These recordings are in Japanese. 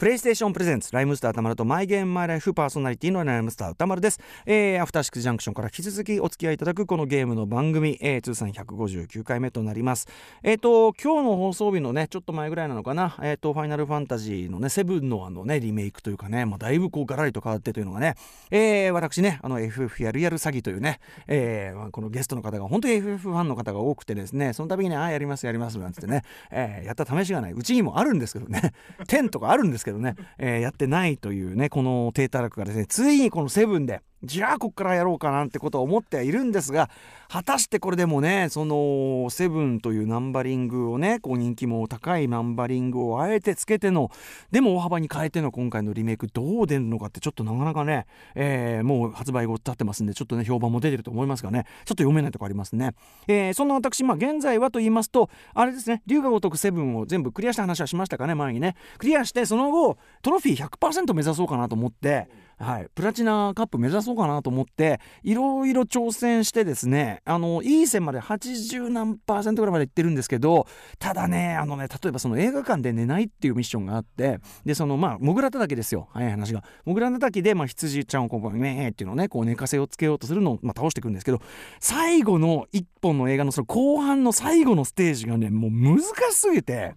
プレイステーションプレゼンツライムスター歌丸とマイゲームマイライフパーソナリティのライムスター歌丸です、えー、アフターシックスジャンクションから引き続きお付き合いいただくこのゲームの番組、えー、通算159回目となります。えっ、ー、と今日の放送日のねちょっと前ぐらいなのかな？えっ、ー、とファイナルファンタジーのねセブンのあのねリメイクというかねまあだいぶこうガラリと変わってというのがねえー、私ねあの FF やるやる詐欺というねえー、まあ、このゲストの方が本当に FF ファンの方が多くてですねその度にねああやりますやりますなんつってね、えー、やった試しがない。うちにもあるんですけどね。10とかあるんですけどけどね、えー、やってないというねこの低たらくがですねついにこのセブンでじゃあこっからやろうかなんてことを思ってはいるんですが果たしてこれでもねそのセブンというナンバリングをねこう人気も高いナンバリングをあえてつけてのでも大幅に変えての今回のリメイクどう出るのかってちょっとなかなかね、えー、もう発売後経ってますんでちょっとね評判も出てると思いますがねちょっと読めないとこありますね、えー、そんな私まあ現在はと言いますとあれですね龍が如くセブンを全部クリアした話はしましたかね前にね。クリアしてその後トロフィー100%目指そうかなと思ってはい、プラチナカップ目指そうかなと思っていろいろ挑戦してですねあのいい線まで80何パーセントぐらいまでいってるんですけどただねあのね例えばその映画館で寝ないっていうミッションがあってでそのまあモグラ叩きですよ。早い話が。モグラ叩きで、まあ、羊ちゃんをこうねっていうのをねこう寝かせをつけようとするのを、まあ、倒していくんですけど最後の一本の映画のその後半の最後のステージがねもう難しすぎて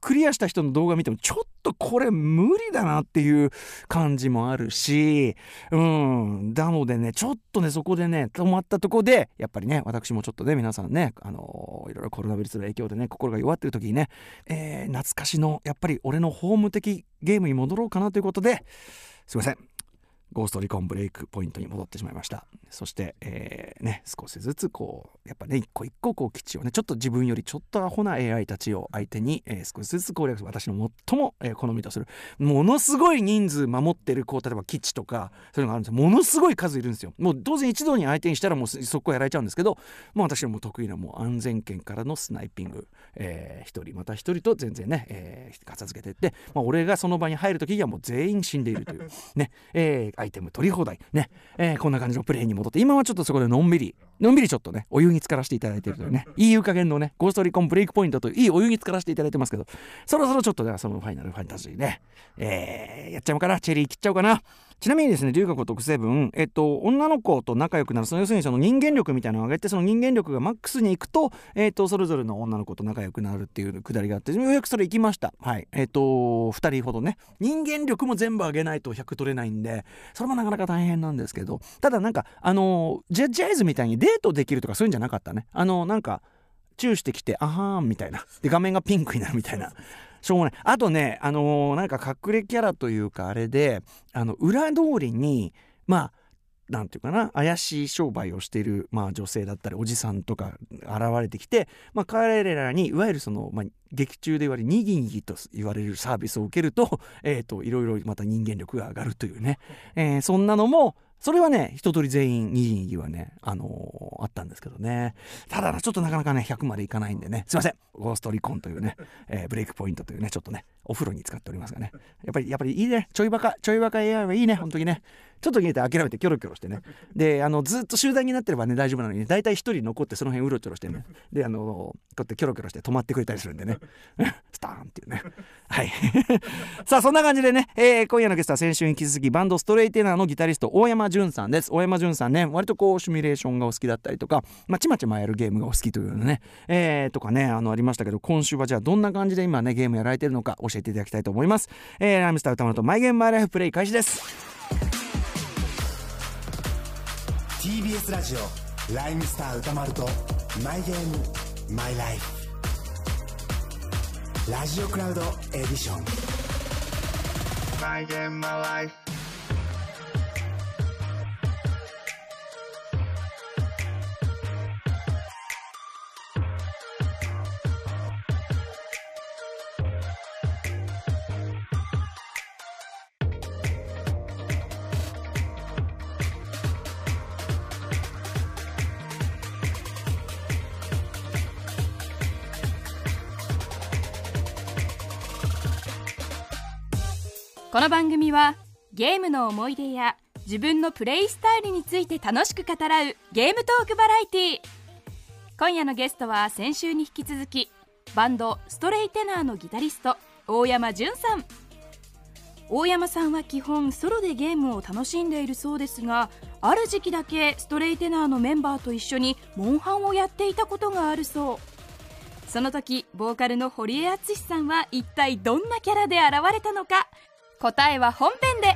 クリアした人の動画見てもちょっとこれ無理だなっていう感じもあるし、うん、なのでね、ちょっとね、そこでね、止まったとこで、やっぱりね、私もちょっとね、皆さんね、あのー、いろいろコロナウイルスの影響でね、心が弱ってる時にね、えー、懐かしの、やっぱり俺のホーム的ゲームに戻ろうかなということで、すいません、ゴーストリコンブレイクポイントに戻ってしまいました。そして、えー、ね少しずつこうやっぱね一個一個こう基地をねちょっと自分よりちょっとアホな AI たちを相手に、えー、少しずつ攻略する。私の最も、えー、好みとする。ものすごい人数守ってるこう例えば基地とかそういうのがあるんですものすごい数いるんですよ。もう当然一度に相手にしたらもうそこやられちゃうんですけどもう私のも得意なもう安全圏からのスナイピング、えー、1人また1人と全然ね、えー、片付けていって、まあ、俺がその場に入る時にはもう全員死んでいるという。ね、えー、アイテム取り放題。ね、えー、こんな感じのプレイに戻って。今はちょっとそこでのんびりのんびりちょっとねお湯に浸からしていただいているというねいい湯加減のねゴーストリコンブレイクポイントといういいお湯に浸からしていただいてますけどそろそろちょっとではそのファイナルファンタジーね、えー、やっちゃうかな。チェリー切っちゃおうかなちなみにですね、龍河如く成分、えっと、女の子と仲良くなる、その要するにその人間力みたいなのを上げて、その人間力がマックスにいくと、えっと、それぞれの女の子と仲良くなるっていうくだりがあって、ようやくそれ行きました。はい。えっと、2人ほどね、人間力も全部上げないと100取れないんで、それもなかなか大変なんですけど、ただなんか、あの、ジェジャイズみたいにデートできるとかそういうんじゃなかったね。あの、なんか、チューしてきて、あはーんみたいな。で、画面がピンクになるみたいな。しょうがない。あとね、あのー、なんか隠れキャラというか、あれで、あの、裏通りに、まあ、なんていうかな怪しい商売をしている、まあ、女性だったりおじさんとか現れてきて、まあ、彼らにいわゆるその、まあ、劇中で言われるにぎにぎと言われるサービスを受けると,、えーと、いろいろまた人間力が上がるというね、えー、そんなのもそれはね、一通り全員二人はね、あのー、あったんですけどね。ただ、ちょっとなかなかね、100までいかないんでね、すいません。ゴーストリコンというね、えー、ブレイクポイントというね、ちょっとね、お風呂に使っておりますがね。やっぱり、やっぱりいいね。ちょいバカ、ちょいバカ AI はいいね、本当にね。ちょっと逃げて諦めてキョロキョロしてね。で、あの、ずっと集団になってればね、大丈夫なのに、ね、大体一人残ってその辺うろちょろしてね。で、あの、こうやってキョロキョロして止まってくれたりするんでね。スターンっていうね。はい。さあ、そんな感じでね、えー、今夜のゲストは先週に引き続きバンドストレイテナーのギタリスト、大山淳さんです。大山淳さんね、割とこう、シミュレーションがお好きだったりとか、まあちまちまやるゲームがお好きというのね、えー、とかね、あの、ありましたけど、今週はじゃあどんな感じで今ね、ゲームやられてるのか教えていただきたいと思います。えー、ライムスター歌丸とマイゲームマイライフプレイ開始です。TBS ラジオライムスター歌丸とマイゲームマイライフ。ラジオクラウドエディション。マイゲームマイライフ。この番組はゲームの思い出や自分のプレイスタイルについて楽しく語らうゲームトークバラエティー。今夜のゲストは先週に引き続きバンドストレイテナーのギタリスト大山淳さん。大山さんは基本ソロでゲームを楽しんでいるそうですがある時期だけストレイテナーのメンバーと一緒にモンハンをやっていたことがあるそう。その時ボーカルの堀江敦さんは一体どんなキャラで現れたのか答えは本編で。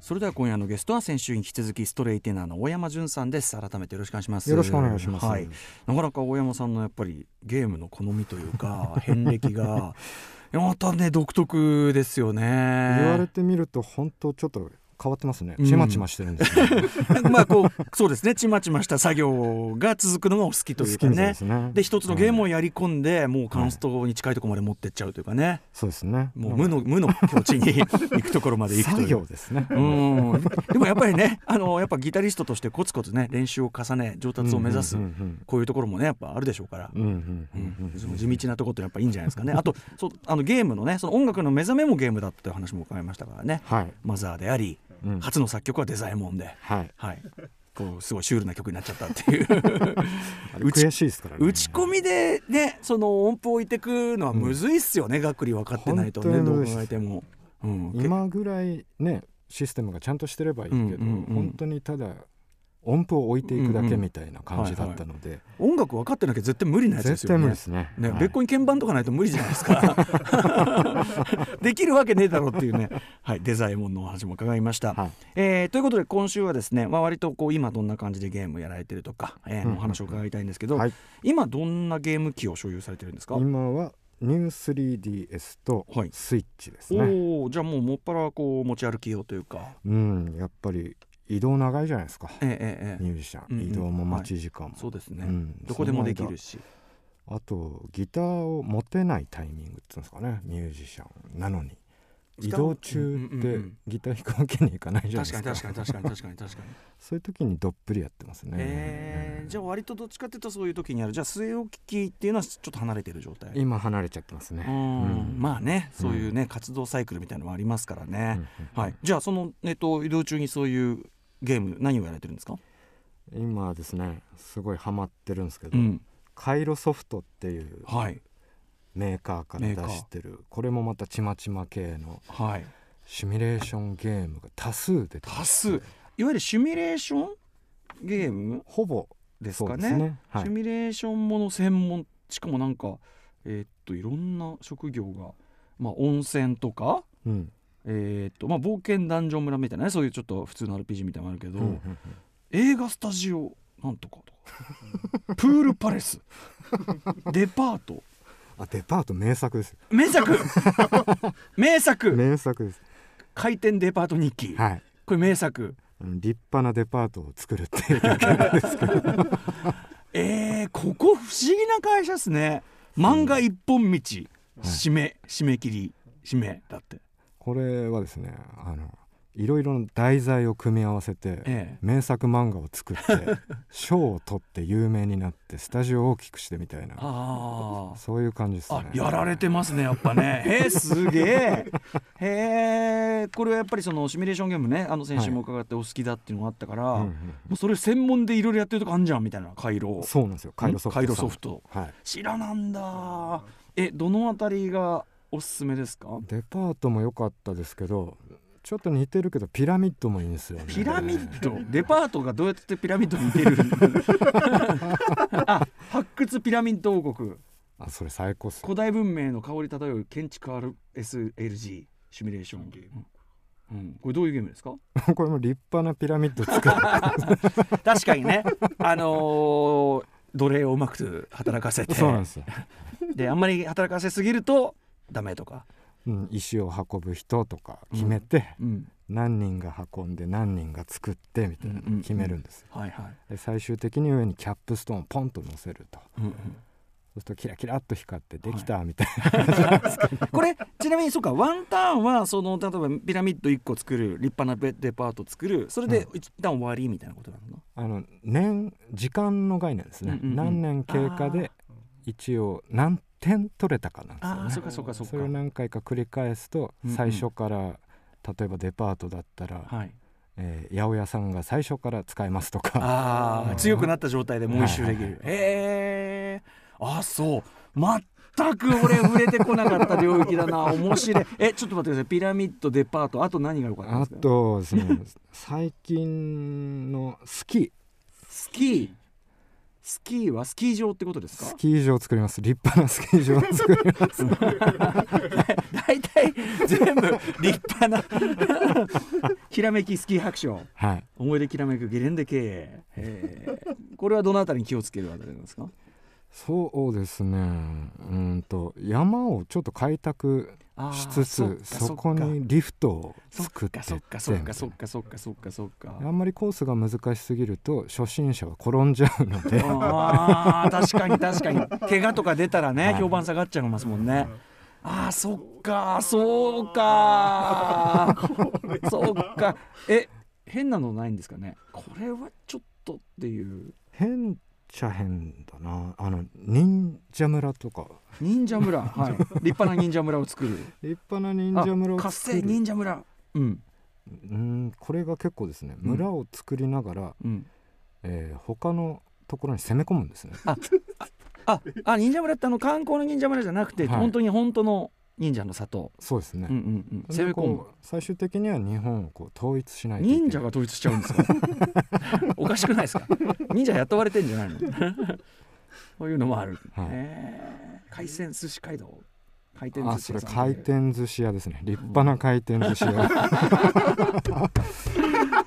それでは今夜のゲストは先週に引き続きストレイテナーの大山淳さんです。改めてよろしくお願いします。よろしくお願いします。はい、なかなか大山さんのやっぱりゲームの好みというか 遍歴が。またね独特ですよね。言われてみると本当ちょっと変わってますね。うん。ちまちましてるんですね、まあこうそうですね。ちまちました作業が続くのがお好きというかね。で一つのゲームをうんやり込んで、もうカンストに近いところまで持ってっちゃうというかね。そうですね。もう無の無の境地に行くところまで行くと作いう。業ですね。うん。でもやっぱりねあのやっぱギタリストとしてコツコツね練習を重ね上達を目指す、こういうところもねやっぱあるでしょうから、うん地道なところってやっぱいいんじゃないですかね。あとそうあのゲームのねその音楽の目覚めもゲームだっていう話も伺いましたからね。はい、マザーであり、うん初の作曲はデザイモンで、はい。はい、こうすごいシュールな曲になっちゃったっていう。悔しいですからね。打ち込みでねその音符を置いてくのはむずいっすよね、学理分かってないとねどう考えても、うん、今ぐらいねシステムがちゃんとしてればいいけど、うんうんうん。本当にただ音符を置いていくだけみたいな感じだったので、音楽分かってなきゃ絶対無理なやつですよね。絶対無理ですね。ね、はい。別個に鍵盤とかないと無理じゃないですか。できるわけねえだろうっていうね、はい、デザイモンのお話も伺いました、はい。えーということで今週はですね、まあ、割とこう今どんな感じでゲームやられてるとか、えーうんお話を伺いたいんですけど、はい。今どんなゲーム機を所有されてるんですか？今はニュー 3DS とはい。スイッチですね、おおじゃあもうもっぱらこう持ち歩きようというか。うんやっぱり移動長いじゃないですか。ええミュージシャン、うんうん。移動も待ち時間も、そうですね、うん。どこでもできるし。あとギターを持てないタイミングっていうんですかね。ミュージシャンなのに。移動中うんうんってうん。ギター弾くわけにいかないじゃない確ですか。かに確かに確かに確かに確かに。そういう時にどっぷりやってますね、え。ー、じゃあ割とどっちかっていうとそういう時にある。じゃあ据え置き機っていうのはちょっと離れてる状態。今離れちゃってますね。うん。うん。まあねそういうね、活動サイクルみたいなのもありますからね、はい、じゃあその、えっと、移動中にそういうゲーム何をやられてるんですか、今はですねすごいハマってるんですけど、ん、カイロソフトっていうはい。メーカーから出してるこれもまたちまちま系のはい。シミュレーションゲームが多数出て多数。いわゆるシミュレーションゲーム？ほぼですかねね。はい。シミュレーションもの専門しかもなんかえーっといろんな職業がまあ温泉とかうんえーっとまあ冒険ダンジョン村みたいなねそういうちょっと普通の RPG みたいなのあるけど、うんうんうん。映画スタジオなんとかとか。プールパレス。デパート。あデパート名作です名作。名作。名作です。回転デパート日記、はい。これ名作。立派なデパートを作るっていうだけなんですけど。えー、ここ不思議な会社ですね。漫画一本道、締め締め切り締めだってこれはですねあのいろいろな題材を組み合わせて、ええ。名作漫画を作って 賞を取って有名になってスタジオを大きくしてみたいな。あそういう感じですあねやられてますねやっぱね。へえすげえ。へえこれはやっぱりそのシミュレーションゲームねあの先週も伺ってお好きだっていうのがあったから、うんうんもうそれ専門でいろいろやってるとこあんじゃんみたいな回路そうなんですよ。カイロソフトソフト。はい。知らなんだえどのあたりがおすすめですか？デパートも良かったですけどちょっと似てるけどピラミッドもいいんですよね。ピラミッド？デパートがどうやってピラミッドに似てる？あ発掘ピラミッド王国。あそれ最高っす古代文明の香り漂う建築 RSLG シミュレーションゲーム、うん、これどういうゲームですか？これも立派なピラミッド作る。確かにね。あのー奴隷をうまく働かせて。そうなんですよ、であんまり働かせすぎるとダメとか、うん、石を運ぶ人とか決めて、うん、何人が運んで何人が作ってみたいなのを決めるんです最終的に上にキャップストーンをポンと乗せると。うんうんそうするとキラキラっと光ってできたみたいな、これちなみにそうかワンターンはその例えばピラミッド1個作る立派なベデパート作るそれで一旦終わりみたいなことなの、あの年時間の概念ですね、何年経過で一応何点取れたかなんですよね。ああそうかそうかそうか。それを何回か繰り返すとうんうん。最初から、例えばデパートだったらはい。えー八百屋さんが最初から使えますとか。ああ強くなった状態でもう一周できる、へえあそう。全く俺触れてこなかった領域だな。面白い。えちょっと待ってください。ピラミッドデパートあと何が良かったんであすか？とですね。最近のスキー。スキースキーはスキー場ってことですか？スキー場を作ります。立派なスキー場を作ります。大体全部立派な。ひらめきスキー白書。はい。思い出きらめくゲレンデ経営。これはどのあたりに気をつけるあたりなんですか？そうですね。うんと山をちょっと開拓しつつそこにリフトを作ってそっかそっかそっかそっかそっかそっかあんまりコースが難しすぎると初心者は転んじゃうので。あー確かに確かに。怪我とか出たらね、はい。評判下がっちゃいますもんね。あーそっかそうか。そうか。え変なのないんですかね？これはちょっとっていう。変っちゃ変だな。あの忍者村とか。忍者村。はい。立派な忍者村を作る。立派な忍者村を活性忍者村。うん。うんこれが結構ですね。村を作りながら、うん。えー他のところに攻め込むんですね。ああ忍者村ってあの観光の忍者村じゃなくて、はい。本当に本当の忍者の里、そうですね、うんうんうん、で攻め込む。最終的には日本をこう統一しない忍者が統一しちゃうんですか？おかしくないですか？忍者雇われてんじゃないの？そういうのもある、はい。へー。海鮮寿司街道。回転あ寿司屋回転寿司屋ですね。立派な回転寿司屋。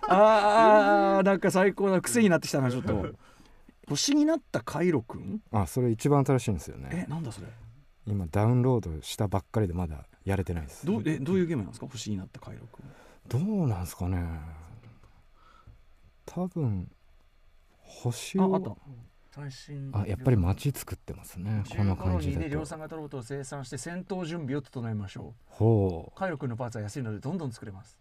あーなんか最高な癖になってきたなちょっと。星になったカイロくん？あそれ一番新しいんですよえねなんだそれ？今ダウンロードしたばっかりでまだやれてないです。どうえどういうゲームなんですか？星になったカイロくんどうなんですかね。多分星ああった。を最新あやっぱり街作ってますね。この感じ10コロニーで量だと産型ロボットを生産して戦闘準備を整えましょう。ほカイロ君のパーツは安いのでどんどん作れます。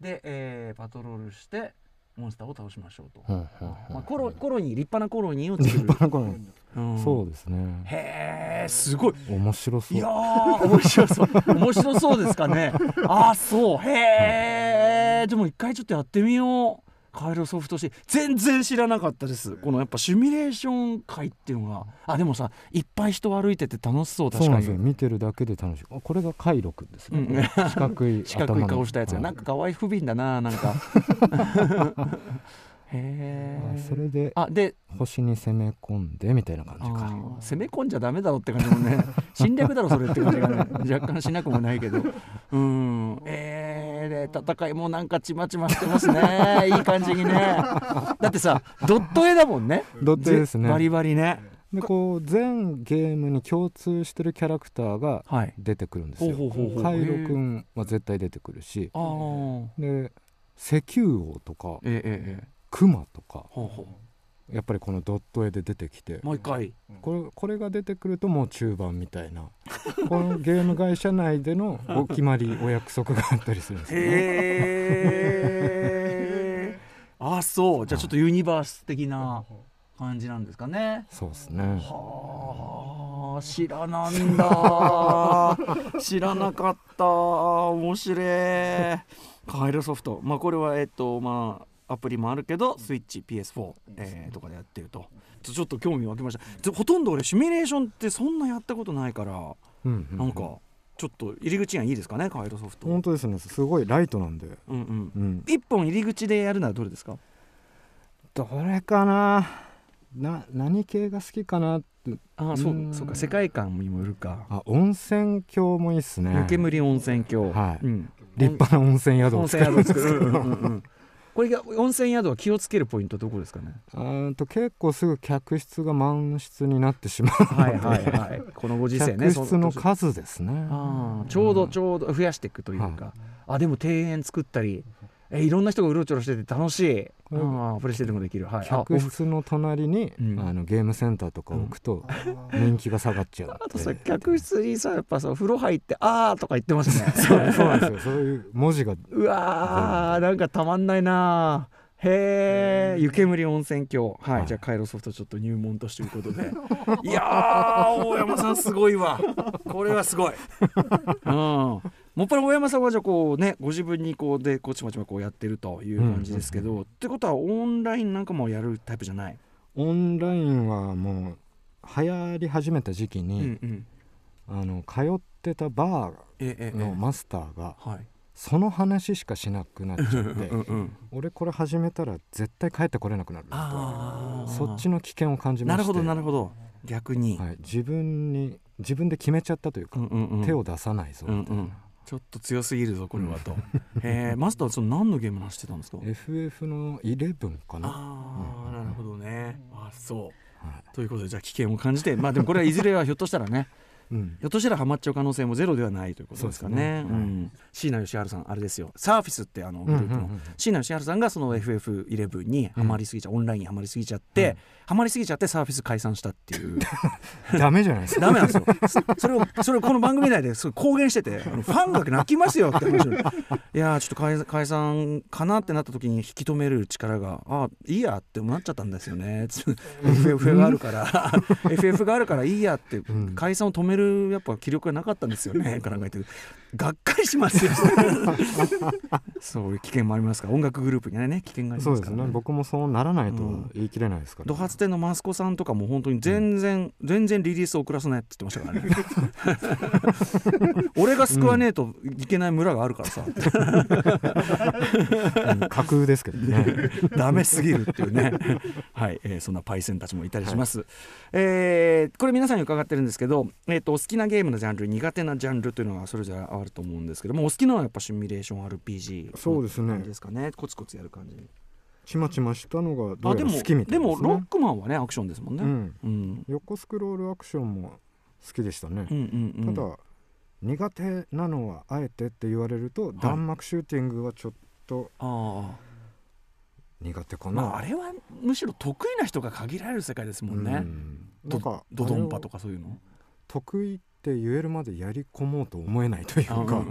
で、えーパトロールしてモンスターを倒しましょうと、うほうほうほうまあ、コロコロニー立派なコロニーを作立る、派なこのうん。そうですね。へえすごい。面白そう。いやー面白そう。面白そうですかね。あそう。へえでも一回ちょっとやってみよう。カイロソフトシ全然知らなかったです。このやっぱシミュレーション会っていうのが。あでもさいっぱい人歩いてて楽しそう確かに。見てるだけで楽しい。あこれが回路くんですね、うん。四角い 四角い顔したやつが頭の。なんか可愛い不憫だななんか へえあそれであで星に攻め込んでみたいな感じか。攻め込んじゃダメだろって感じもね。侵略だろそれって感じがね。若干しなくもないけど。うん。えー、で戦いもなんかちまちましてますね。いい感じにね。だってさドット絵だもんね。ドット絵ですね。ぜバリバリね。でこう全ゲームに共通してるキャラクターがはい。出てくるんですよ。カイロくんは絶対出てくるし。で石油王とかええええええクマとかやっぱりこのドット絵で出てきてうもう一回。これこれが出てくるともう中盤みたいな このゲーム会社内でのお決まりお約束があったりするんですよね。へえあそう。じゃあちょっとユニバース的な感じなんですかね。そうですね。はあ知らなんだ。知らなかった。面白い。カイロソフト。まあこれはえっとまあアプリもあるけどスイッチ PS4、えーとかでやってると。ちょっと興味湧きました。でほとんど俺シミュレーションってそんなやったことないからうんうんなんかちょっと入り口がいいですかねカイロソフト。本当ですね。すごいライトなんで、うんうん。うん、一本入り口でやるならどれですか？どれかな。な何系が好きかなって。ああそううん。そうか。世界観にもよるか。あ温泉郷もいいっすね。湯煙温泉郷、はい。うん、立派な温泉宿温を作る。泉宿を作る、これが温泉宿は気をつけるポイントどこですかね？あーと結構すぐ客室が満室になってしまうはいはいはい。このご時世ね客室のそ数ですね。あーちょうどちょうど増やしていくというか、あでも庭園作ったりえいろんな人がうろちょろしてて楽しい、これああプレステでもできる、はい、あ客室の隣に、うん。あのゲームセンターとか置くと人気が下がっちゃうあとさ客室にさやっぱさ風呂入って「あー」とか言ってますね。そうそうなんですよ。そういう文字が。うわーなんかたまんないなへえ湯煙温泉郷。はい、はい。じゃあカイロソフトちょっと入門としてということで。いやー大山さんすごいわ。これはすごい。うんもっぱら大山さんはじゃあこうねご自分にこうでこっちまちまこうやってるという感じですけど、ってことはオンラインなんかもやるタイプじゃない、オンラインはもう流行り始めた時期うんに、うん。あの通ってたバええええーのマスターがはい。その話しかしなくなっちゃってうんうん俺これ始めたら絶対帰ってこれなくなると。そっちの危険を感じまして。なるほどなるほど。逆に、はい、自分に自分で決めちゃったというか、うんうんうん。手を出さないぞみたいな、うんうんちょっと強すぎるぞこれはと。へえ マスターはその何のゲームの話してたんですか？FF の11かな、ああなるほどね。あそう。はということでじゃあ危険を感じて。まあでもこれはいずれはひょっとしたらねいうん、ひょっとしたらハマっちゃう可能性もゼロではないということですかね。そうん。椎名義治さんあれですよ。サーフィスってあのグループの、椎名義治さんがその FF11 にハマりすぎちゃう、オンラインにハマりすぎちゃって、うん。ハマりすぎちゃってサーフィス解散したっていう。ダメじゃないですか。ダメなんですよ。そそれをそれをこの番組内ですごい公言しててファンが泣きますよって話を。いやーちょっと解解散かなってなった時に引き止める力があいいやってなっちゃったんですよね。つ FF があるから。FF があるからいいやって、ん。解散を止めるやっぱ気力がなかったんですよね。か ら考えてる。がっかりしますよ。そういう危険もありますから。音楽グループにはね危険がありそうですからね。ね僕もそうならないとうん。言い切れないですから、ドハツ店のマスコさんとかも本当に全然、全然リリースを遅らせないって言ってましたからね。俺が救わねえといけない村があるからさ、うん。架空ですけどね。ダメすぎるっていうね。はい、えーそんなパイセンたちもいたりします、えーこれ皆さんに伺ってるんですけど、えー、とお好きなゲームのジャンル苦手なジャンルというのがそれぞれあると思うんですけどもお好きなのはやっぱシミュレーション RPG そうですね。ですかね。コツコツやる感じ。ちまちましたのがどうやあでもら好きみたでいです、ね、もロックマンはねアクションですもんね、うん、うん。横スクロールアクションも好きでしたね、うんうんうん。ただ苦手なのはあえてって言われると、弾幕シューティングはちょっとああ。苦手かな、まあ、あれはむしろ得意な人が限られる世界ですもんね、うん。んかドドンパとかかそういうの得意って言えるまでやり込もうと思えないというか、うんうんうん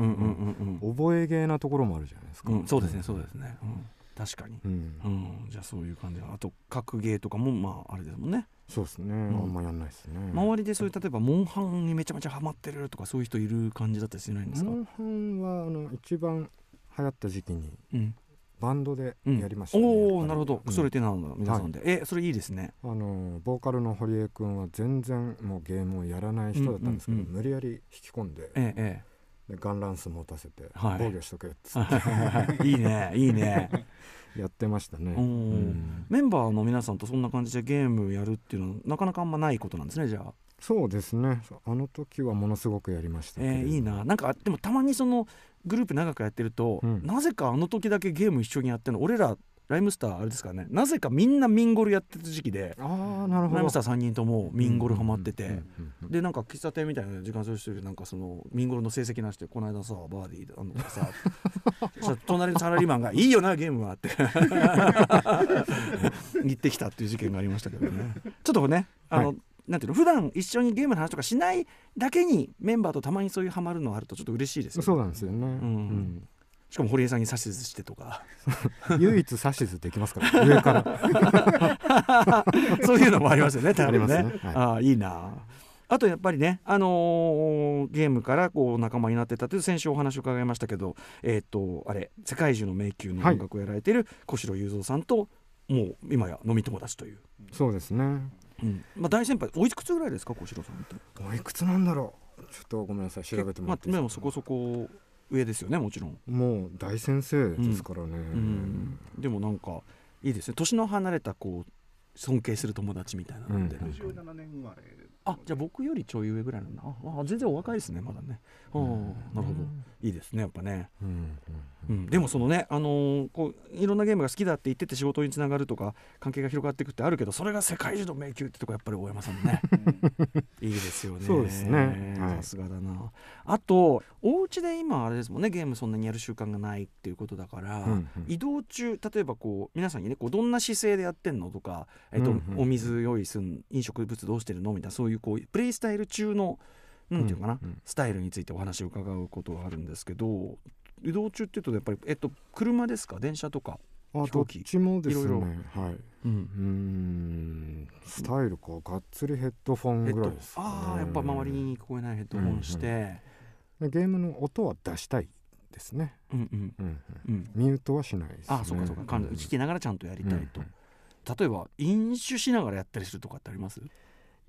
うんうん。覚えゲーなところもあるじゃないですか、うんそうですねそうですね、うん、確かに、うん。うん、じゃあそういう感じあと格ゲーとかもまああれですもんね。そうですね、ん。あんまやんないですね。周りでそういう例えばモンハンにめちゃめちゃハマってるとかそういう人いる感じだったりしないんですか、モンハンはあの一番流行った時期にうんバンドでうんやりましたね、おおなるほど。うん。それってなんだ皆さんで、えそれいいですね。あのボーカルの堀江君は全然もうゲームをやらない人だったんですけど、無理やり引き込んでええでガンランス持たせてはい。防御しとけっつえって。えい。い ねいいね。やってましたね、うん。メンバーの皆さんとそんな感じでゲームやるっていうのはなかなかあんまないことなんですねじゃあ。そうですね。あの時はものすごくやりましたえーいいな。なんかでもたまにそのグループ長くやってると、うん。なぜかあの時だけゲーム一緒にやってるの。俺らライムスターあれですからね。なぜかみんなミンゴルやってた時期でああなるほど。ライムスター3人ともミンゴルハマってて、でなんか喫茶店みたいな時間そうしてるなんかそのミンゴルの成績なしでこの間さバーディーあんのがさ 隣のサラリーマンが「いいよなゲームは」って。言ってきたっていう事件がありましたけどね。ちょっとねあの、はいなんていうの普段一緒にゲームの話とかしないだけにメンバーとたまにそういうハマるのあるとちょっと嬉しいですよね。そうなんですよね、うん。しかも堀江さんに指図してとか。唯一指図できますから 上から。そういうのもありますよね多分ね。ありますね。はい。ああいいな。あとやっぱりね、あのーゲームからこう仲間になってたという先週お話を伺いましたけど、えっ、とあれ世界中の迷宮の音楽をやられている小城雄三さんともう今や飲み友達という、そうですねうん。まあ、大先輩おいくつぐらいですか小城さんって？おいくつなんだろう。ちょっとごめんなさい調べてもらっていいまあ、ですか？でもそこそこ上ですよねもちろん、もう大先生ですからね、うん、でもなんかいいですね。年の離れたこう尊敬する友達みたいなので、うん。67年生まれあじゃあ僕よりちょい上ぐらいなんだ。ああ全然お若いですねまだね。ああなるほど。いいですねやっぱね、うんうん、でもそのね、あのーこういろんなゲームが好きだって言ってて仕事につながるとか関係が広がっていくってあるけどそれが世界中の迷宮ってとこやっぱり大山さんもね。いいですよね。そうですね。はい。さすがだな。あとお家で今あれですもんねゲームそんなにやる習慣がないっていうことだから、うんうん。移動中例えばこう皆さんにねこうどんな姿勢でやってんのとか、えっとうんうん。お水用意すん飲食物どうしてるのみたいなそういうこうプレイスタイル中のなんていうかな、うん。うんスタイルについてお話を伺うことがあるんですけど移動中っていうとやっぱり、えっと、車ですか？電車とか、あどっちもですね。いろいろはい。うん。スタイルかがっつりヘッドフォンえっとぐらいですかね、ああやっぱ周りに聞こえないヘッドホンして、でゲームの音は出したいですね、うんうん。うんうん。ミュートはしないです、ね、あそうかそうか。聞きながらちゃんとやりたいと、例えば飲酒しながらやったりするとかってあります？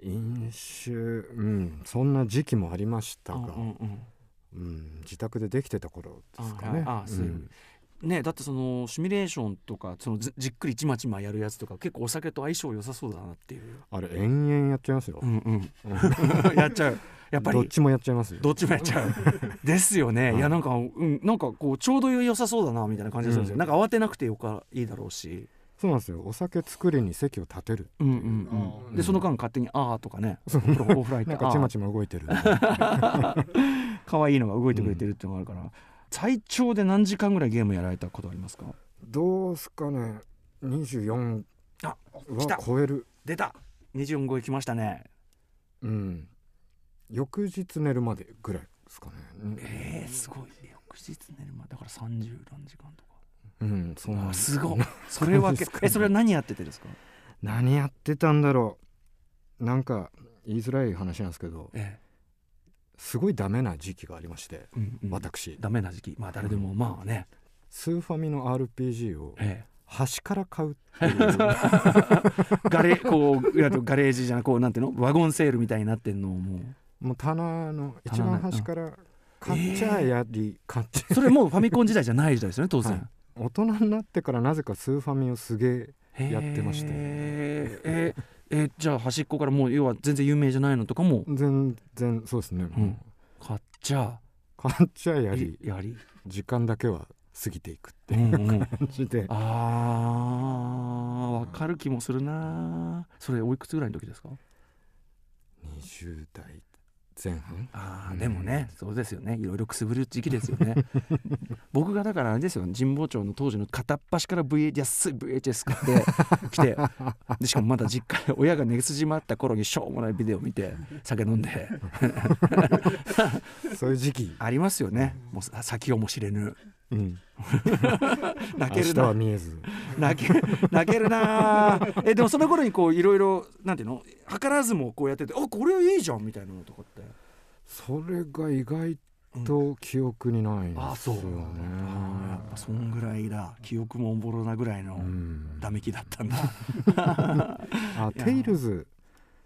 飲酒うんそんな時期もありましたが、うんうんうん、自宅でできてた頃ですかね。あねだってそのシミュレーションとかそのじじっくりちまちまやるやつとか結構お酒と相性良さそうだなっていう、あれ延々やっちゃいますよ。うんうん、やっちゃう。やっぱり。どっちもやっちゃいますよ。どっちもやっちゃう。ですよね、はいいやなんか、うん、なんかこうちょうど良さそうだなみたいな感じがするんですよ、うん。なんか慌てなくてよかいいだろうし、そうなんですよ。お酒作りに席を立てる。うんうんうん、でその間勝手に「ああ」とかねそうお風呂お風呂入ってなんかちまちま動いてる。可愛いのが動いてくれてるっていうのがあるから、最長で何時間ぐらいゲームやられたことありますか？どうすかね。24あ来たは超える。出た24超え来ましたねうん。翌日寝るまでぐらいですかね。えー、すごい翌日寝るまでだから30何時間とかうん、そうなんあです。すごい。それはね えそれは何やっててですか？何やってたんだろう。なんか言いづらい話なんですけど、えすごいダメな時期がありまして、えうんうん。私。ダメな時期。まあ誰でもまあね、スーファミの RPG をえ端から買うってえいう。ガレこういやガレージじゃなこうなんていうの？ワゴンセールみたいになってんのを。もうもう棚の一番端から買っちゃやり、買っちゃそれもうファミコン時代じゃない時代ですよね当然、はい大人になってからなぜかスーファミをすげえやってまして。えーえーじゃあ端っこからもう要は全然有名じゃないのとかも？全然そうですね、うん。買っちゃ買っちゃやり。やり？時間だけは過ぎていくってういうんうん。感じで、あーわかる気もするなそれおいくつぐらいの時ですか？20代前半？あでもねそうですよね。いろいろくすぶる時期ですよね。僕がだからあれですよ。神保町の当時の片っ端から VH 安い VHS 買って来てでしかもまだ実家で親が寝筋まった頃にしょうもないビデオ見て酒飲んで。そういう時期、ありますよね。もうさ先をも知れぬうん、泣けるな。見えず。泣け泣けるな。えでもその頃にこういろいろなんていうの？図らずもこうやっててあこれいいじゃんみたいなのとかって。それが意外と記憶にないんですよね、あそうあやっぱそんぐらいだ。記憶もおぼろなぐらいのうん。ダメ期だったんだ。あ テイルズ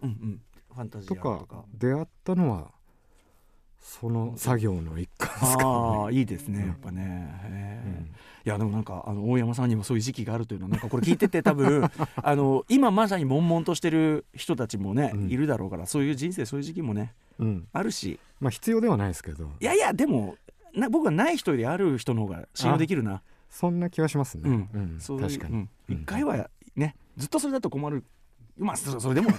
うんうん。ファンタジとアとか。か出会ったのはその作業の一環ですかああいいですねうん。やっぱね、へね、えいやでもなんかあの大山さんにもそういう時期があるというのはなんかこれ聞いてて多分 あの今まさに悶々としてる人たちもね、うん。いるだろうからそういう人生そういう時期もねうん。うんあるし。まあ必要ではないですけど。いやいやでもな僕はない人よりある人の方が信用できるな。そんな気はしますね、うん。うん。確かに、うん。一回はねずっとそれだと困るまあそそれでも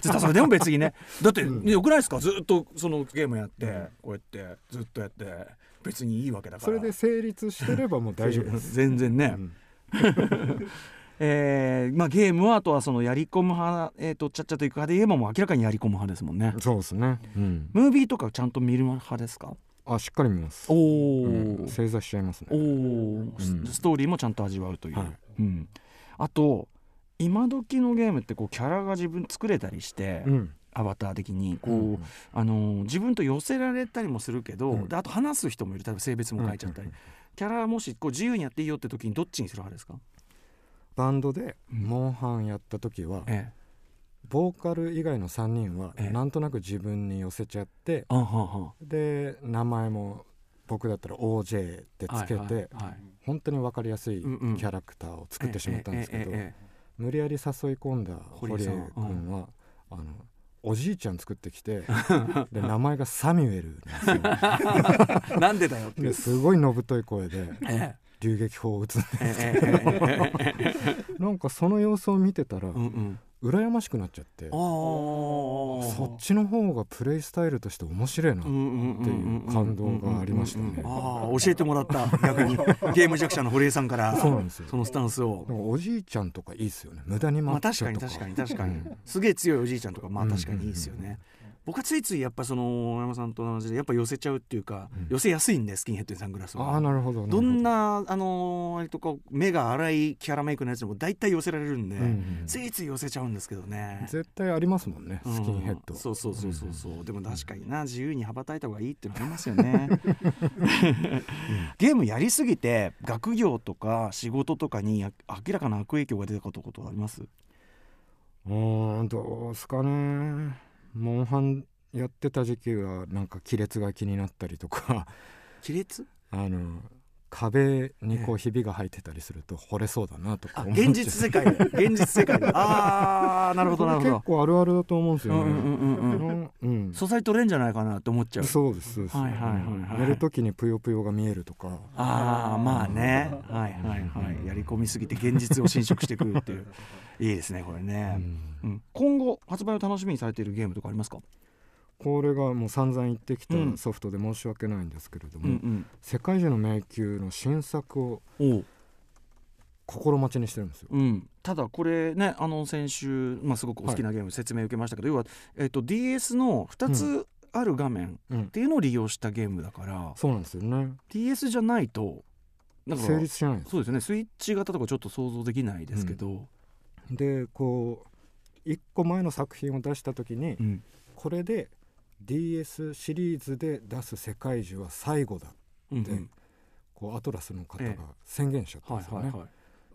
ずっとそれでも別にね。だって、うん。よくないですか？ずっとそのゲームやってこうやってずっとやって別にいいわけだから。それで成立してればもう大丈夫です、全然ね、うん。えーまあ、ゲームはあとはそのやり込む派、えー、とちゃっちゃといく派で言えばもう明らかにやり込む派ですもんね。そうですね、うん、ムービーとかちゃんと見る派ですか？あしっかり見ます。おお、うん。正座しちゃいますおねー。スうん。ストーリーもちゃんと味わうという、はい。うん、あと今時のゲームってこうキャラが自分作れたりして、うん。アバター的にこう、うん。あのー自分と寄せられたりもするけど、うん。であと話す人もいる。例えば性別も書いちゃったり、うんキャラもしこう自由にやっていいよって時にどっちにする派ですか、バンドでうん。モンハンやった時は、ええ、ボーカル以外の3人はええ。なんとなく自分に寄せちゃって、あははで名前も僕だったら OJ ってつけて、はいはいはい本当に分かりやすいキャラクターを作ってしまったんですけど、えええええ無理やり誘い込んだ堀堀江君は、あのおじいちゃん作ってきて で名前がサミュエルなんで だよってすごいのぶとい声でえ流撃砲を撃つんでえええええええ。なんかその様子を見てたらうんうん羨ましくなっちゃってああそっちの方がプレイスタイルとして面白いなっていう感動がありましたねああ教えてもらった逆にゲーム弱者の堀江さんからそうなんですよそのスタンスをおじいちゃんとかいいっすよね無駄にまあ確かに確かに確かに、うんすげえ強いおじいちゃんとかまあうん確かにいいですよね、僕はついついやっぱその大山さんと同じでやっぱ寄せちゃうっていうか、うん。寄せやすいんでスキンヘッドにサングラスは。ああなるほどど。んななあの割とこう目が粗いキャラメイクのやつでも大体寄せられるんで、うんうんついつい寄せちゃうんですけどね。絶対ありますもんねスキンヘッド、うんそうそうそうそう。そう、でも確かにな自由に羽ばたいた方がいいってのありますよね。ゲームやりすぎて学業とか仕事とかにあ明らかな悪影響が出たことあります？うーんどうすかねモンハンやってた時期はなんか亀裂が気になったりとか。亀裂？あの壁にこうひびが入ってたりすると惚れそうだなとかあ思現実世界で現実世界でああなるほどなるほ結ど構あるあるだと思うんですよね、うんうんうん素材取れんじゃないかなって思っちゃう。そうですそうです、はいはいはいはい。寝る時にぷよぷよが見えるとか。ああまあね。はいはいはい。やり込みすぎて現実を侵食してくるっていう。いいですねこれうね、今後発売を楽しみにされているゲームとかありますか？これがもう散々言ってきたうん。ソフトで申し訳ないんですけれども、うん世界中の迷宮の新作を心待ちにしてるんですよ。うん、ただこれねあの先週、まあ、すごくお好きなゲーム説明を受けましたけど、要は、えっと DS の2つある画面うん。っていうのを利用したゲームだから、そうなんですよね。DS じゃないとなんか成立しないそうですよね。スイッチ型とかちょっと想像できないですけど、でこう1個前の作品を出した時にうん。これで DS シリーズで出す世界中は最後だでうんうん。こうアトラスの方えが宣言しちゃったんはいですよね、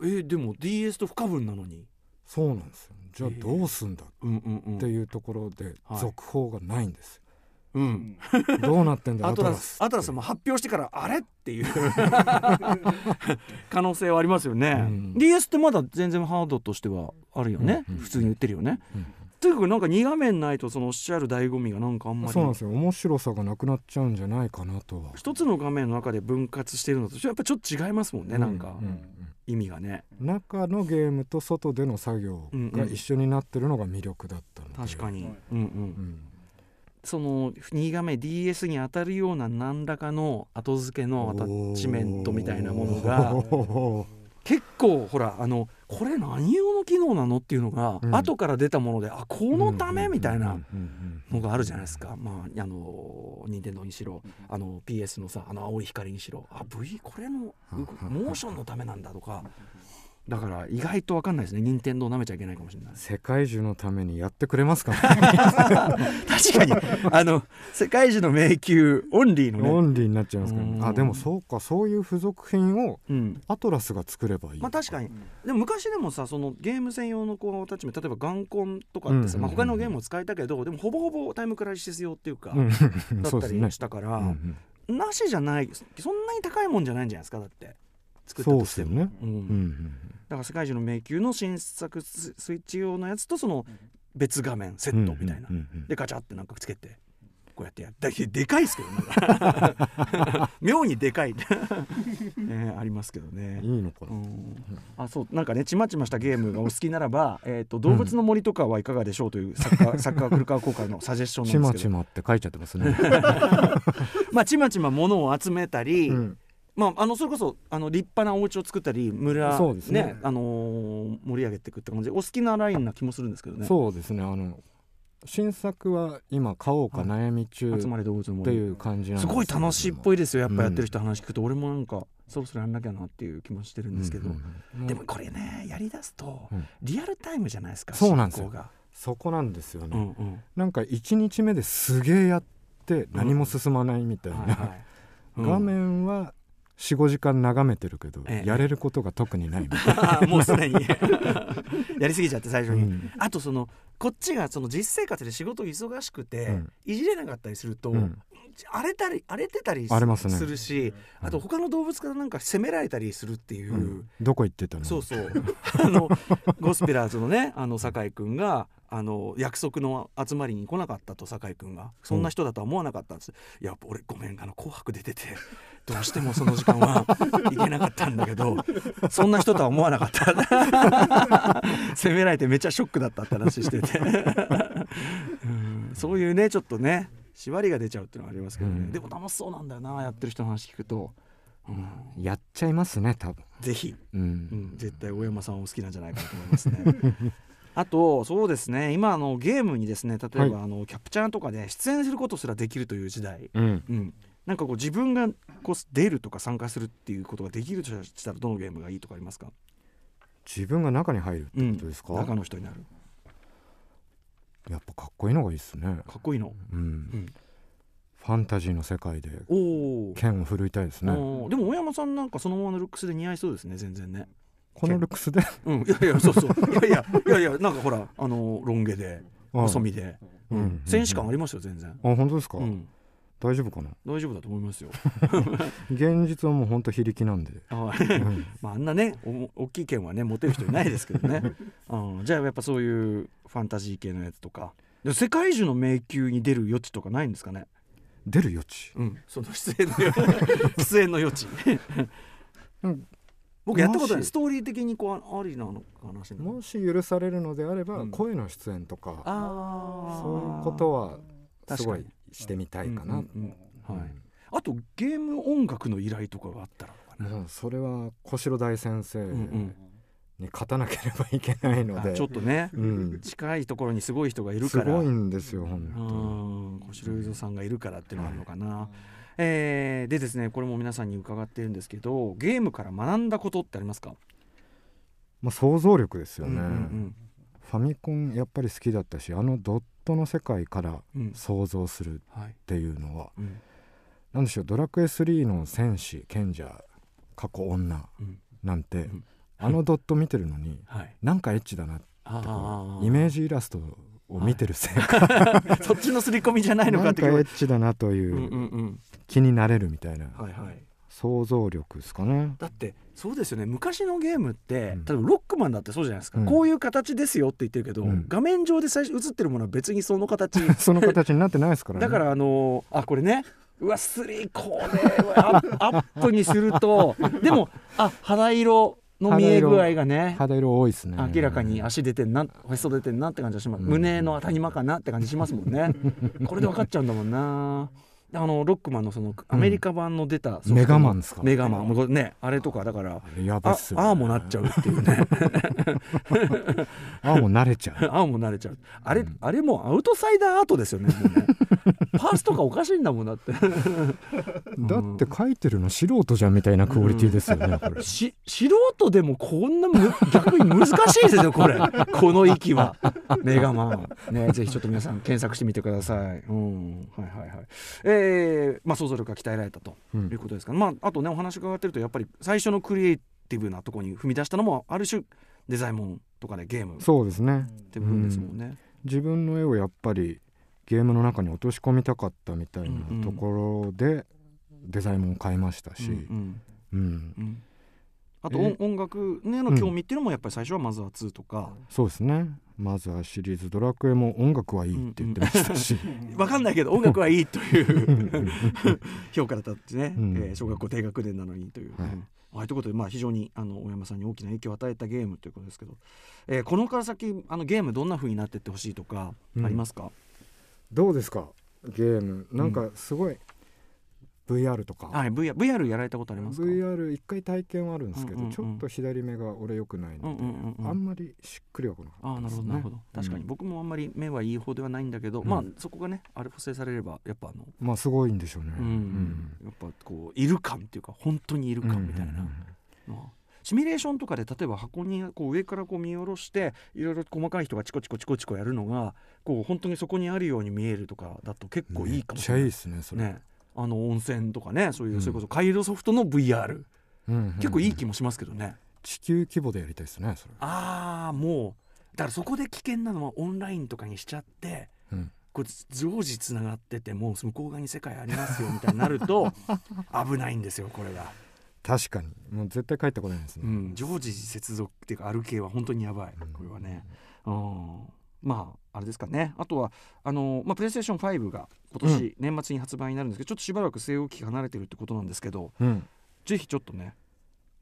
えーでも DS と不可分なのに、そうなんですよ。じゃあええどうすんだっていうところではい続報がないんです、うん、どうなってんだアトラスアトラスも発表してからあれっていう。可能性はありますよね、うん。DS ってまだ全然ハードとしてはあるよね、うんうん普通に売ってるよね、うんとにかくなんか2画面ないとそのおっしゃる醍醐味がなんかあんまり。そうなんですよ。面白さがなくなっちゃうんじゃないかなとは。一つの画面の中で分割してるのとやっぱちょっと違いますもんね、なんか。ううん。意味がね。中のゲームと外での作業が一緒になってるのが魅力だったので、確かに、はい。うんうん。うんその2画面 DS に当たるような何らかの後付けのアタッチメントみたいなものが結構ほらあのこれ何用の機能なのっていうのが、うん。後から出たものであこのため？みたいなのがあるじゃないですか、まああの任天堂にしろあの PS のさあの青い光にしろ。あ V これのうんモーションのためなんだとかだから意外と分かんないですね。任天堂舐めちゃいけないかもしれない。世界中のためにやってくれますかね？確かに。あの世界中の迷宮オンリーのね、オンリーになっちゃいますからね。うん。あでもそうか。そういう付属品をうん、アトラスが作ればいいまあ確かに。でも昔でもさそのゲーム専用のこうアタッチメント例えばガンコンとかってさ、うん。まあ、他のゲームを使えたけどでもほぼほぼタイムクライシス用っていうか、うん。だったそうですね。りしたから、うんうん。なしじゃないそんなに高いもんじゃないんじゃないですかだって作ったとしても。ですよね。うん。うん。うんだから世界中の迷宮の新作ススイッチ用のやつとその別画面セットみたいな、うんうんうんでガチャってなんかつけてこうやってやってでかいですけどね。妙にでかい、え ーありますけどね。いいのかうなん。あそう。なんかねちまちましたゲームがお好きならば、えー、と動物の森とかはいかがでしょうというサッカー、サッカー古川効果のサジェスションちなんですけど。まちまって書いちゃってますね。まあちまちま物を集めたり、うんまあ、あのそれこそあの立派なお家を作ったり村そうですね。あのー盛り上げていくって感じ。でお好きなラインな気もするんですけどね。そうですね。あの新作は今買おうか悩み中集まり動物の森。っていう感じなんすごい楽しいっぽいいですよ。やっぱやってる人話聞くと、俺もなんかそろそろやんなきゃなっていう気もしてるんですけど、でもこれねやりだすと、うん。リアルタイムじゃないですかそうなんですよ。そこなんですようんね、うん。なんか1日目ですげえやって何も進まないみたいな、はいはい。うん。画面は45時間眺めてるけど、ええ。やれることが特にないみたいもうすでに。やりすぎちゃって最初に、うん。あとそのこっちがその実生活で仕事忙しくて、うん。いじれなかったりすると、うん。荒れたり荒れてたりすね。するしあと他の動物からなんか責められたりするっていう、うん。どこ行ってたの？そうそう。あのゴスペラーズのねあの酒井君があの約束の集まりに来なかったと酒井君がそんな人だとは思わなかったんです、いや俺ごめんあの紅白出ててどうしてもその時間は 行けなかったんだけどそんな人とは思わなかった。責められてめっちゃショックだったって話してて。うん。そういうねちょっとね縛りが出ちゃうっていうのはありますけどね、うん。でも楽しそうなんだよなやってる人の話聞くと、うん、やっちゃいますね多分、ぜひ。うん。うん、絶対大山さんお好きなんじゃないかなと思いますね。あとそうですね。今あのゲームにですね例えば、あのキャプチャーとかで出演することすらできるという時代、うん。うん、なんかこう自分がこう出るとか参加するっていうことができるとしたらどのゲームがいいとかありますか、自分が中に入るってうんことですか、中の人になる。やっぱかっこいいのがいいですね。かっこいいの、うん、うん、ファンタジーの世界で剣を振るいたいですね。でも大山さんなんかそのままのルックスで似合いそうですね全然ねこのルックスで？うん。いやいやそうそう。いやいやいやいやなんかほらあのロン毛で細身で、ううん。ん、戦士感ありますよ全然、あ本当ですか、うん、大丈夫かな？大丈夫だと思いますよ。現実はもう本当非力なんで、はい。うん。まあ、あんなねお大きい剣はね持てる人いないですけどね、うん、じゃあやっぱそういうファンタジー系のやつとか。で世界中の迷宮に出る余地とかないんですかね？出る余地？うん、その出演の余 出演の余地。う ん僕やったことない。ストーリー的にこうありなの話なのもし許されるのであれば、うん。声の出演とかあー。そういうことはすごいしてみたいかな、うんうんうんはい、あとゲーム音楽の依頼とかがあったらそれは小城大先生うんうんに勝たなければいけないので、あちょっとね、うん、近いところにすごい人がいるすから。ごいんですよう本ん小城雄三さんがいるからっていうのがあるのかな、えーでですねこれも皆さんに伺ってるんですけどゲームから学んだことってありますか？当、まあ、想像力ですよね、うんうんファミコンやっぱり好きだったしあのドットの世界からうん。うん想像するはいっていうのは。うん。なんでしょうドラクエ3の戦士賢者過去女うん。なんて、んあのドット見てるのにはい。なんかエッチだなってイメージイラストを見てるせいか、そっちの刷り込みじゃないのかなんかエっていうッチだなという気になれるみたいなはいはい。想像力ですかね。だってそうですよね。昔のゲームって、うん。例えばロックマンだってそうじゃないですか、うん。こういう形ですよって言ってるけど、うん。画面上で最初映ってるものは別にその形。その形になってないですからね。だからあのーあこれね。うわ3これはアアップにするとでもあ肌色の見え具合がね肌色多いですね。明らかに足出てんなへそ出てんなって感じがします、うん。胸の谷間かなって感じしますもんね。これで分かっちゃうんだもんなあのロックマンのそのアメリカ版の出たソフトのメガマンですか？メガマン。ねあれとかだからやばっすよ、ね。ああもなっちゃうっていうね。ああもう慣れちゃう。ああもなれちゃう。あれ、あれもうアウトサイダーアートですよねもうね。パースとかおかしいんだもんだって。だって書いてるの素人じゃんみたいなクオリティですよね。これ。し素人でもこんなむ逆に難しいですよこれ。この域は。メガマン。ねぜひちょっと皆さん検索してみてください。うん。はいはいはい。えーまあ想像力が鍛えられたとうん。いうことですか、まああとねお話伺ってるとやっぱり最初のクリエイティブなところに踏み出したのもある種デザインモンとかでゲームっそうですね。て部分ですもん。ね、自分の絵をやっぱりゲームの中に落とし込みたかったみたいうんうんなところでデザインも変えましたし、うんうん。うん。うん。あと音楽への興味っていうのもやっぱり最初はまずは2とか、そうですねまずはシリーズ「ドラクエ」も音楽はいいって言ってましたし、わかんないけど音楽はいいという 評価だったってね、うん。えー小学校低学年なのにという。はい。うん。はい、ということで、まあ、非常にあの大山さんに大きな影響を与えたゲームということですけど、えーこのから先あのゲームどんな風になっていってほしいとかうんありますか、どうですか？ゲーム。なんかすごい VR とか、はい、VR, VR やられたことありますか？VR 一回体験はあるんですけど、うんうんうん。ちょっと左目が俺良くないので、うんうんうんうん。あんまりしっくりは来なかったですね。ほどなるほど。確かに、うん僕もあんまり目はいい方ではないんだけど、うん。まあそこがねあれ補正されればやっぱあの、まあすごいんでしょうね、うん。やっぱこういる感っていうか本当にいる感みたいな、うんうんうんまあシミュレーションとかで例えば箱にこう上からこう見下ろしていろいろ細かい人がチコチコチコチコやるのがこう本当にそこにあるように見えるとかだと結構いいかもしれない。めっちゃいいですねそれ、ねあの温泉とかねそういう、うん。それこそカイロソフトの VR、うん結構いい気もしますけどね。地球規模でやりたいですねそれ、ああもう。だからそこで危険なのはオンラインとかにしちゃってうん。こう常時つながっててもう向こう側に世界ありますよみたいになると 危ないんですよこれが、確かに。もう絶対帰ってこないですね、うん、常時接続っていうか歩系は本当にやばいこれはね、うん、まああれですかね。あとはあの、まあ、プレイステーション5が今年年末に発売になるんですけど、ちょっとしばらく据え置き離れてるってことなんですけどうん。ぜひちょっとね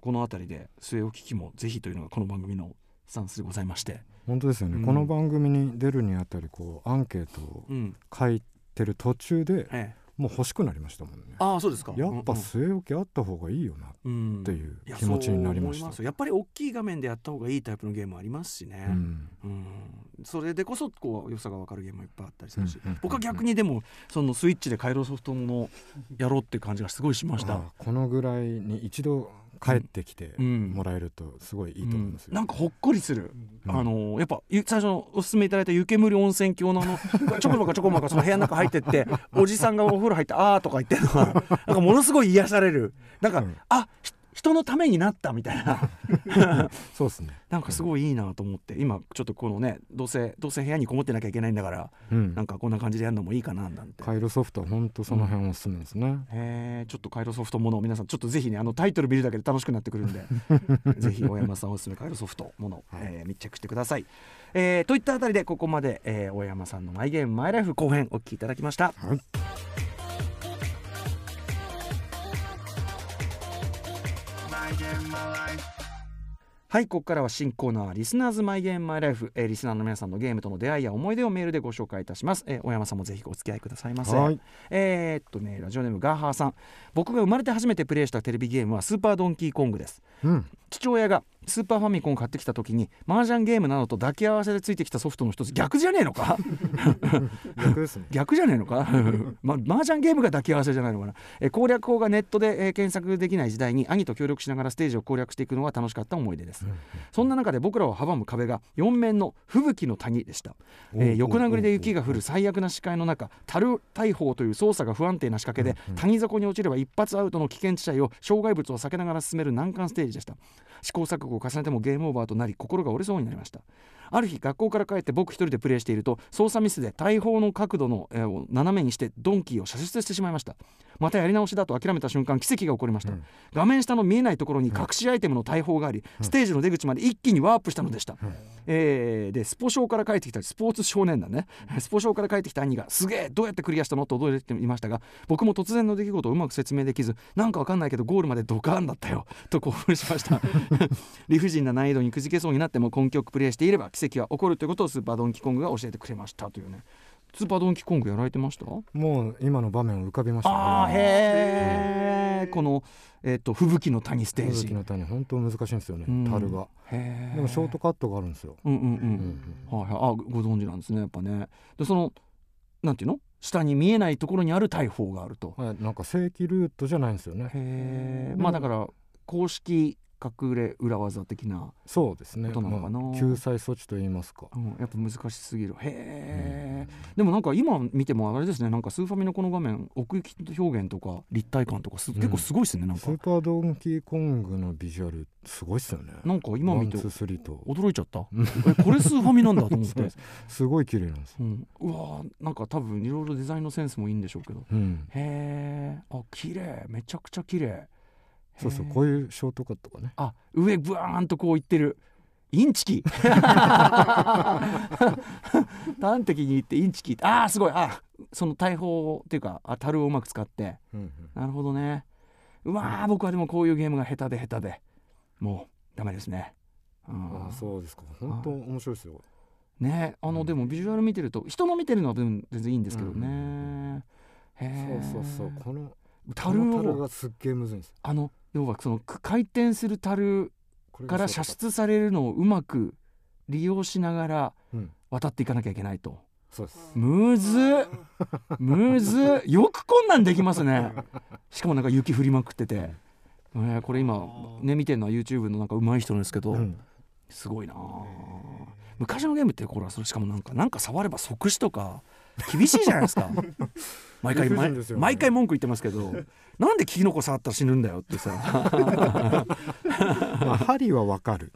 この辺りで据え置き機もぜひというのがこの番組のスタンスでございまして、本当ですよね、うん。この番組に出るにあたりこうアンケートをうん。書いてる途中でええ、もう欲しくなりましたもんね。ああそうですか。やっぱ据え置きあった方がいいよなっうん。ていう気持ちになりました。そう思いすよ。やっぱり大きい画面でやった方がいいタイプのゲームありますしね、うん。うん。それでこそこう良さが分かるゲームもいっぱいあったりするし、うんうん僕は逆にでもそのスイッチでカイロソフトものやろうっていう感じがすごいしました。あこのぐらいに一度帰ってきてうん。もらえるとすごいいいと思いますよ、うん。なんかほっこりする、うん。あのやっぱゆ最初のおすすめいただいた湯煙温泉郷のあの ちょこまかちょこまかその部屋の中入ってっておじさんがお風呂入ってあーとか言ってるのはなんかものすごい癒される。なんか、うん。あひ人のためになったみたいな。そうですね。なんかすごいいいなと思って。今ちょっとこのねどうせどうせ部屋にこもってなきゃいけないんだからうん。なんかこんな感じでやるのもいいかななんて。カイロソフトは本当その辺おすすめですね、へえちょっとカイロソフトものを皆さんちょっとぜひねあのタイトル見るだけで楽しくなってくるんで ぜひ大山さんおすすめカイロソフトもの、えー密着してください、えーといったあたりでここまで、えー大山さんのマイゲームマイライフ後編お聞きいただきました。はいはいここからは新コーナーリスナーズマイゲームマイライフ、えーリスナーの皆さんのゲームとの出会いや思い出をメールでご紹介いたします、えー大山さんもぜひお付き合いくださいませ。はい。えーっとねラジオネームガーハーさん。僕が生まれて初めてプレイしたテレビゲームはスーパードンキーコングです。うん。父親がスーパーファミコンを買ってきた時に麻雀ゲームなどと抱き合わせでついてきたソフトの一つ逆じゃねえのか？逆ですね。逆じゃねえのか？ま麻雀ゲームが抱き合わせじゃないのかな、えー攻略法がネットで、えー検索できない時代に兄と協力しながらステージを攻略していくのが楽しかった思い出です、そんな中で僕らを阻む壁が4面の吹雪の谷でした、えー横殴りで雪が降る最悪な視界の中樽大砲という操作が不安定な仕掛けで、谷底に落ちれば一発アウトの危険地帯を障害物を避けながら進める難関ステージでした試行錯誤を重ねてもゲームオーバーとなり心が折れそうになりました。ある日学校から帰って僕一人でプレイしていると操作ミスで大砲の角度の、えーを斜めにしてドンキーを射出してしまいました。またやり直しだと諦めた瞬間奇跡が起こりました、うん。画面下の見えないところに隠しアイテムの大砲があり、ステージの出口まで一気にワープしたのでした、えーでスポ少から帰ってきたスポーツ少年だね。スポ少から帰ってきた兄がすげえどうやってクリアしたの？と驚いていましたが僕も突然の出来事をうまく説明できずなんかわかんないけどゴールまでドカーンだったよ。と興奮しました。理不尽な難易度にくじけそうになっても根気よくプレイしていれば奇跡は起こるということをスーパードンキーコングが教えてくれましたというね。スーパードンキーコングやられてました？もう今の場面を浮かびました。ねあーへえこの、えっと吹雪の谷ステージ。吹雪の谷本当難しいんですよねうん。樽が。でもショートカットがあるんですよ。うんうんうん、うんはいはい、あご存知なんですねやっぱね。でそのなんていうの？下に見えないところにある大砲があると。はい。なんか正規ルートじゃないんですよね。へえうんまあだから公式隠れ裏技的な、そうですね。ことなのかな。まあ救済措置と言いますか。うん、やっぱ難しすぎる。へえ、でもなんか今見てもあれですね。なんかスーファミのこの画面奥行き表現とか立体感とかす、ん。結構すごいですねなんか。スーパードンキーコングのビジュアルすごいっすよね。なんか今見て驚いちゃった。えこれスーファミなんだと思って。す。ごい綺麗なんです。ようん、うわーなんか多分いろいろデザインのセンスもいいんでしょうけど。うん。へえ。あ綺麗。めちゃくちゃ綺麗そうそうこういうショートカットがね。あ上ブワーンとこういってる。インチキ。端的に言ってインチキ。あーすごい。あその大砲っていうかあ樽をうまく使って。うんなるほどね。うわー僕はでもこういうゲームが下手で下手で。もうダメですね、うん。あそうですか。本当面白いですよ。ねあの、うん。でもビジュアル見てると人の見てるのは全然いいんですけどね、うんへそうえそうそう。この樽この樽をがすっげえむずいんですあの要はそのく回転する樽から射出されるのをうまく利用しながらうん渡っていかなきゃいけないと。そうです。むずっ。むずっ。よくこんなんできますね。しかもなんか雪降りまくってて、えーこれ今ね見てるのは YouTube のなんか上手い人なんですけど、うん。すごいな。あ昔のゲームってこれはそれしかもなんかなんか触れば即死とか厳しいじゃないですか毎回、ね毎回文句言ってますけど なんでキノコ触ったら死ぬんだよってさ。まあ針はわかる。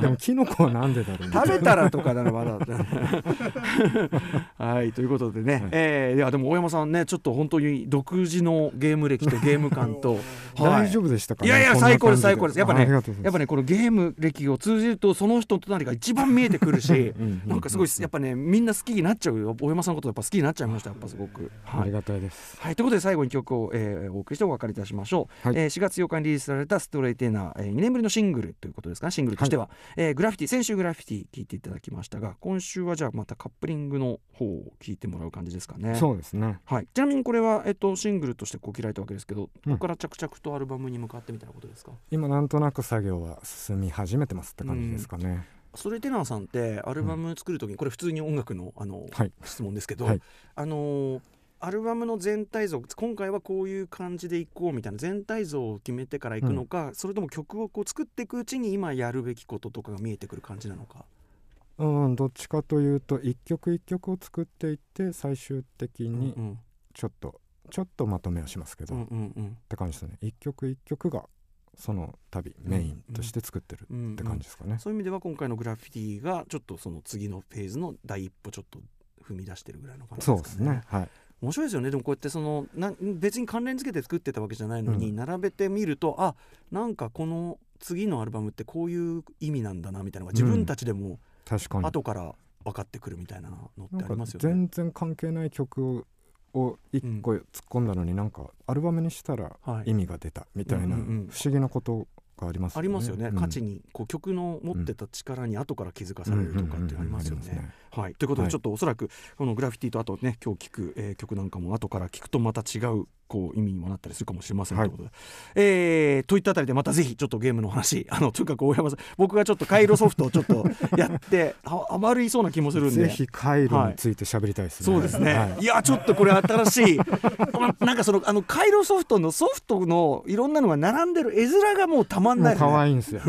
でもキノコはなんでだろう食べたらとかならまだ。はいということでね、はい。えーいやでも大山さんねちょっと本当に独自のゲーム歴とゲーム感と、大丈夫でしたかねい。やいや最高です最高です。やっぱねやっぱねこのゲーム歴を通じるとその人となりが一番見えてくるしうんうんなんかすごいやっぱねみんな好きになっちゃうよ。大山さんのことっぱ好きになっちゃいましたやっぱすごく。はいがたいです。はい、ということで最後に曲を、えーお送りしてお別れいたしましょう、はい。えー4月8日にリリースされた「ストレイテナー」えー2年ぶりのシングルということですかね。シングルとしては、えーグラフィティ先週グラフィティ聞いていただきましたが今週はじゃあまたカップリングの方を聞いてもらう感じですかね。そうですね。はい、ちなみにこれは、えっと、シングルとしてこう切られたわけですけど、ここから着々とアルバムに向かってみたいなことですか？今なんとなく作業は進み始めてますって感じですかね、ストレイテナーさんってアルバム作る時に、これ普通に音楽のあの、はい。質問ですけど、はい。あのーアルバムの全体像今回はこういう感じでいこうみたいな全体像を決めてからいくのか、それとも曲をこう作っていくうちに今やるべきこととかが見えてくる感じなのか。うんどっちかというと一曲一曲を作っていって最終的にうんちょっと、ちょっとまとめをしますけど、っうんうんうん。て感じですね。一曲一曲がその旅メインとして作ってるうんって感じですかね、そういう意味では今回のグラフィティがちょっとその次のフェーズの第一歩ちょっと踏み出してるぐらいの感じそうでかね。ですすね。はい面白いですよね。でもこうやってそのな別に関連付けて作ってたわけじゃないのに、うん。並べてみるとあなんかこの次のアルバムってこういう意味なんだなみたいなのが自分たちでも確かに。後から分かってくるみたいなのってありますよね。全然関係ない曲を一個突っ込んだのになんかアルバムにしたらはい。意味が出たみたいな不思議なことがありますよね。ありますよね、うん。価値にこう曲の持ってた力に後から気づかされるとかってありますよね。はい、ということではい。ちょっとおそらくこのグラフィティとあとね今日聴く、えー曲なんかも後から聞くとまた違うこう意味にもなったりするかもしれません、はいということで、えーといったあたりでまたぜひちょっとゲームの話 あのとにかく大山さん僕がちょっと回路ソフトをちょっとやって ああまりいそうな気もするんで。ぜひ回路について喋りたいですね。そうですね、、はい。やちょっとこれ新しい なんかそのあの回路ソフトのソフトのいろんなのが並んでる絵面がもうたまんない、ね、可愛いんですよ。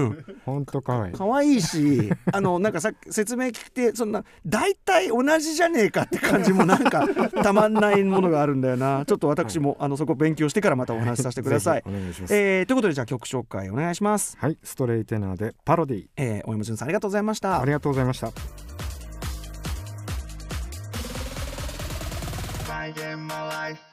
本当可愛い。可愛いしあのなんかさ説明聞いてそんな大体同じじゃねえかって感じもなんか たまんないものがあるんだよなちょっと私も、あのそこ勉強してからまたお話しさせてくださいお願いします。えーということでじゃあ曲紹介お願いします。はい、ストレイテナーでパロディ。えー、大山潤さんありがとうございましたありがとうございました。My game, my life.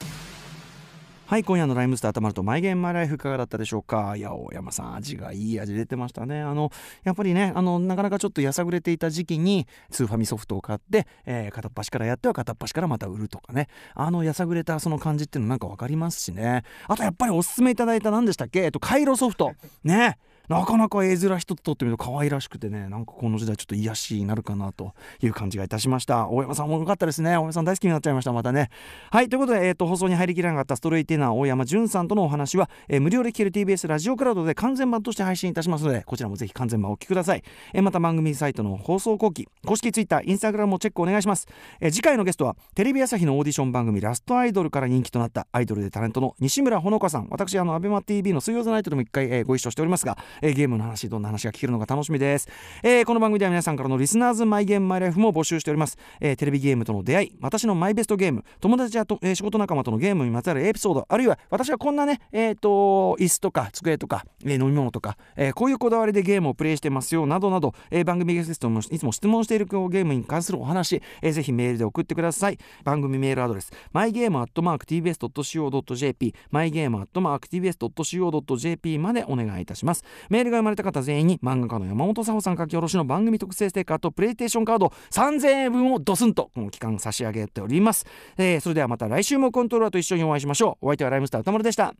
はい今夜のライムスターたまるとマイゲームマイライフいかがだったでしょうか？いや大山さん味がいい味出てましたね。あのやっぱりねあのなかなかちょっとやさぐれていた時期にスーファミソフトを買って、えー片っ端からやっては片っ端からまた売るとかね。あのやさぐれたその感じっていうのなんか分かりますしね。あとやっぱりおすすめいただいた何でしたっけ？えっとカイロソフト。ね。なかなか絵面一つとってみると可愛らしくてねなんかこの時代ちょっと癒しになるかなという感じがいたしました。大山さんもよかったですね。大山さん大好きになっちゃいましたまたね。はいということで、えー、と放送に入りきらなかったストレイティナー大山潤さんとのお話は、えー無料で聴ける TBS ラジオクラウドで完全版として配信いたしますのでこちらもぜひ完全版お聞きください、えーまた番組サイトの放送後期公式 Twitter インスタグラムもチェックお願いします、えー次回のゲストはテレビ朝日のオーディション番組ラストアイドルから人気となったアイドルでタレントの西村ほのかさん。私あの ABEMATV の水曜ザナイトでも一回、えーご一緒しておりますが、えーゲームの話どんな話が聞けるのか楽しみです、えーこの番組では皆さんからのリスナーズマイゲームマイライフも募集しております、えーテレビゲームとの出会い私のマイベストゲーム友達やと、えー仕事仲間とのゲームにまつわるエピソードあるいは私はこんなねえっ、と椅子とか机とか、えー飲み物とか、えーこういうこだわりでゲームをプレイしてますよなどなど、えー番組ゲストもいつも質問しているゲームに関するお話、えーぜひメールで送ってください。番組メールアドレス mygame.tbs.co.jp mygame.tbs.co.jp までお願いいたします。メールが生まれた方全員に漫画家の山本佐穂さん書き下ろしの番組特製ステッカーとプレイステーションカード3000円分をドスンとこの期間差し上げております、えーそれではまた来週もコントローラーと一緒にお会いしましょう。お相手はライムスター歌丸でした。